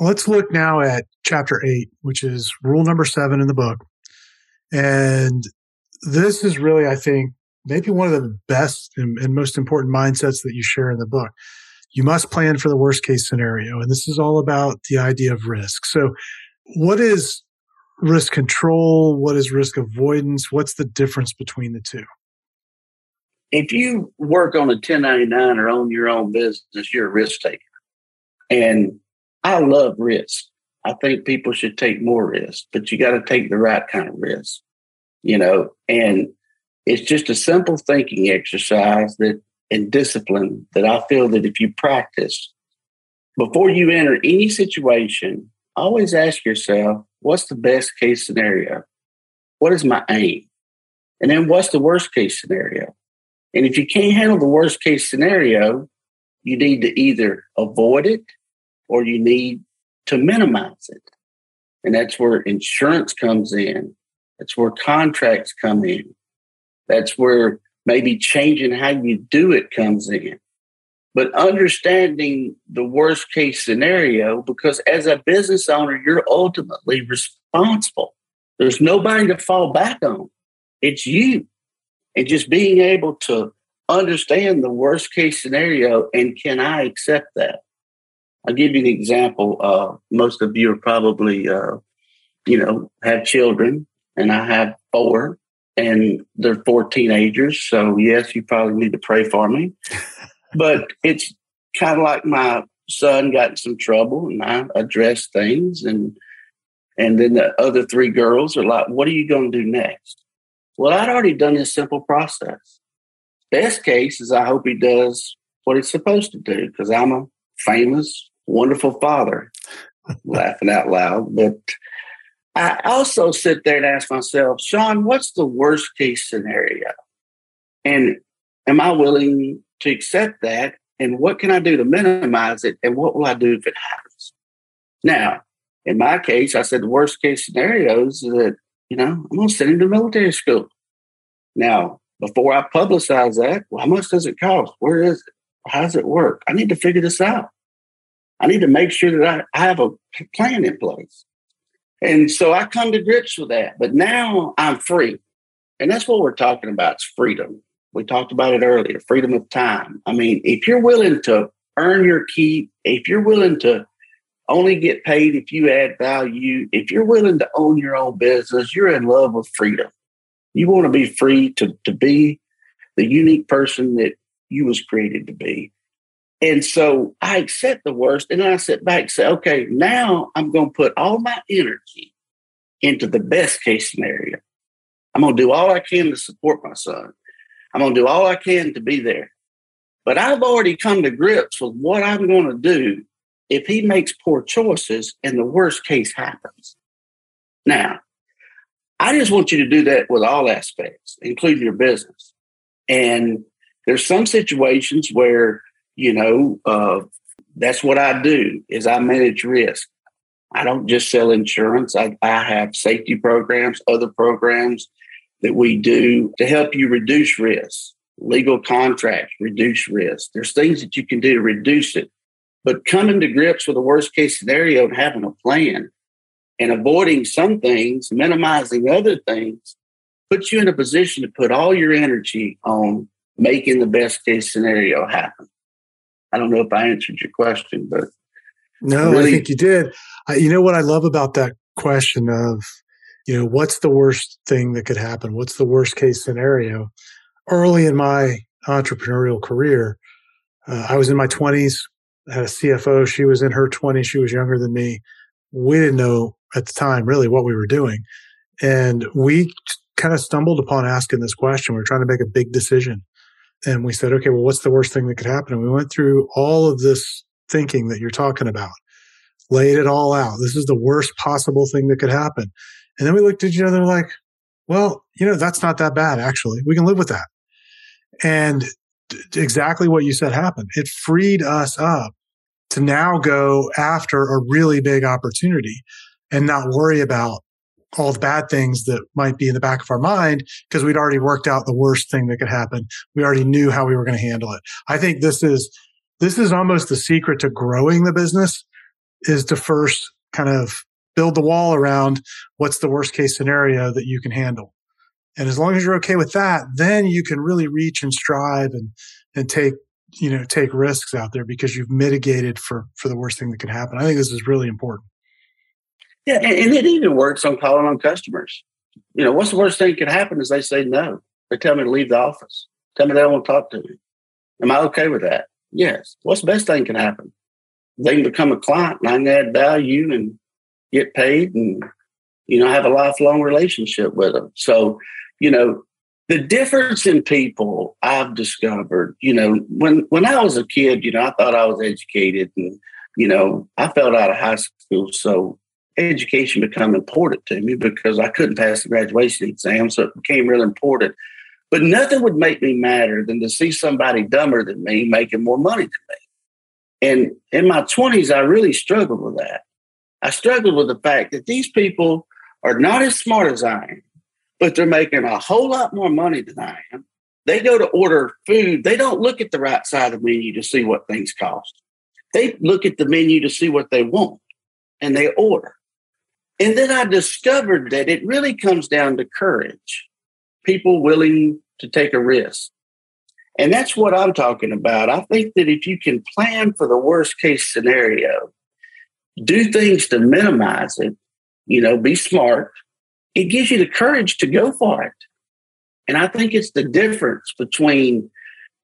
let's look now at chapter eight, which is rule number seven in the book. And this is really, I think, maybe one of the best and, and, most important mindsets that you share in the book. You must plan for the worst case scenario. And this is all about the idea of risk. So, what is risk control? What is risk avoidance? What's the difference between the two? If you work on a 1099 or own your own business, you're a risk taker. And I love risk. I think people should take more risk, but you got to take the right kind of risk, you know, and it's just a simple thinking exercise that and discipline that I feel that if you practice before you enter any situation, always ask yourself, what's the best case scenario? What is my aim? And then what's the worst case scenario? And if you can't handle the worst case scenario, you need to either avoid it or you need to minimize it. And that's where insurance comes in. That's where contracts come in. That's where maybe changing how you do it comes in. But understanding the worst case scenario, because as a business owner, you're ultimately responsible. There's nobody to fall back on. It's you. And just being able to understand the worst case scenario and can I accept that? I'll give you an example. Uh, most of you are probably, uh, you know, have children, and I have four, and they're four teenagers. So, yes, you probably need to pray for me. but it's kind of like my son got in some trouble, and I addressed things, and and then the other three girls are like, "What are you going to do next?" Well, I'd already done this simple process. Best case is I hope he does what he's supposed to do because I'm a famous, wonderful father, laughing out loud. But I also sit there and ask myself, Sean, what's the worst case scenario? And am I willing to accept that? And what can I do to minimize it? And what will I do if it happens? Now, in my case, I said the worst case scenarios is that, you know, I'm going to send him to military school. Now, before I publicize that, well, how much does it cost? Where is it? How does it work? I need to figure this out. I need to make sure that I, have a plan in place. And so I come to grips with that. But now I'm free. And that's what we're talking about is freedom. We talked about it earlier freedom of time. I mean, if you're willing to earn your keep, if you're willing to only get paid if you add value, if you're willing to own your own business, you're in love with freedom. You want to be free to, to be the unique person that you was created to be. And so I accept the worst and I sit back and say, okay, now I'm going to put all my energy into the best case scenario. I'm going to do all I can to support my son. I'm going to do all I can to be there. But I've already come to grips with what I'm going to do if he makes poor choices and the worst case happens. Now, I just want you to do that with all aspects, including your business. And there's some situations where you know, uh, that's what I do is I manage risk. I don't just sell insurance. I, I have safety programs, other programs that we do to help you reduce risk. Legal contracts reduce risk. There's things that you can do to reduce it. But coming to grips with the worst case scenario and having a plan and avoiding some things, minimizing other things, puts you in a position to put all your energy on making the best case scenario happen. I don't know if I answered your question, but no, really, I think you did. I, you know what I love about that question of, you know, what's the worst thing that could happen? What's the worst case scenario? Early in my entrepreneurial career, uh, I was in my 20s, had a CFO. She was in her 20s. She was younger than me. We didn't know at the time really what we were doing. And we kind of stumbled upon asking this question. We were trying to make a big decision and we said, okay, well, what's the worst thing that could happen? And we went through all of this thinking that you're talking about, laid it all out. This is the worst possible thing that could happen. And then we looked at each other like, well, you know, that's not that bad, actually. We can live with that. And exactly what you said happened. It freed us up to now go after a really big opportunity and not worry about all the bad things that might be in the back of our mind because we'd already worked out the worst thing that could happen. We already knew how we were going to handle it. I think this is this is almost the secret to growing the business is to first kind of build the wall around what's the worst case scenario that you can handle. And as long as you're okay with that, then you can really reach and strive and and take you know take risks out there because you've mitigated for for the worst thing that could happen. I think this is really important. Yeah, and, and it even works on calling on customers. You know, what's the worst thing that could happen is they say no. They tell me to leave the office. Tell me they don't want to talk to me. Am I okay with that? Yes. What's the best thing can happen? They can become a client and I can add value and get paid and you know have a lifelong relationship with them. So, you know, the difference in people I've discovered, you know, when when I was a kid, you know, I thought I was educated and you know, I felt out of high school, so education become important to me because I couldn't pass the graduation exam, so it became really important. But nothing would make me madder than to see somebody dumber than me making more money than me. And in my 20s, I really struggled with that. I struggled with the fact that these people are not as smart as I am but they're making a whole lot more money than I am. They go to order food. They don't look at the right side of the menu to see what things cost. They look at the menu to see what they want and they order. And then I discovered that it really comes down to courage, people willing to take a risk. And that's what I'm talking about. I think that if you can plan for the worst case scenario, do things to minimize it, you know, be smart, it gives you the courage to go for it. And I think it's the difference between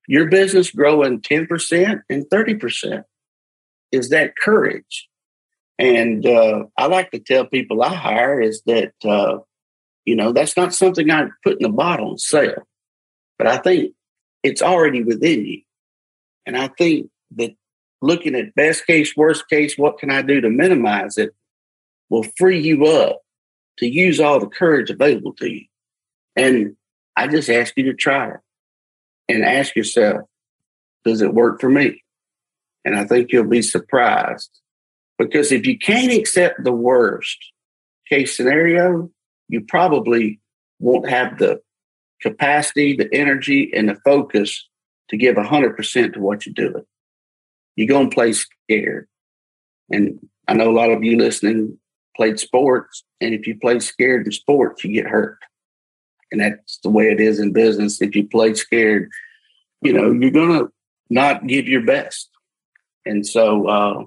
your business growing 10% and 30% is that courage. And uh, I like to tell people I hire is that, uh, you know, that's not something I put in a bottle and sell, but I think it's already within you. And I think that looking at best case, worst case, what can I do to minimize it will free you up to use all the courage available to you. And I just ask you to try it and ask yourself, does it work for me? And I think you'll be surprised because if you can't accept the worst case scenario, you probably won't have the capacity, the energy, and the focus to give 100% to what you're doing. You're going to play scared. And I know a lot of you listening played sports. And if you play scared in sports, you get hurt. And that's the way it is in business. If you play scared, you know, you're going to not give your best. And so uh,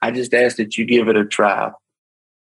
I just ask that you give it a try.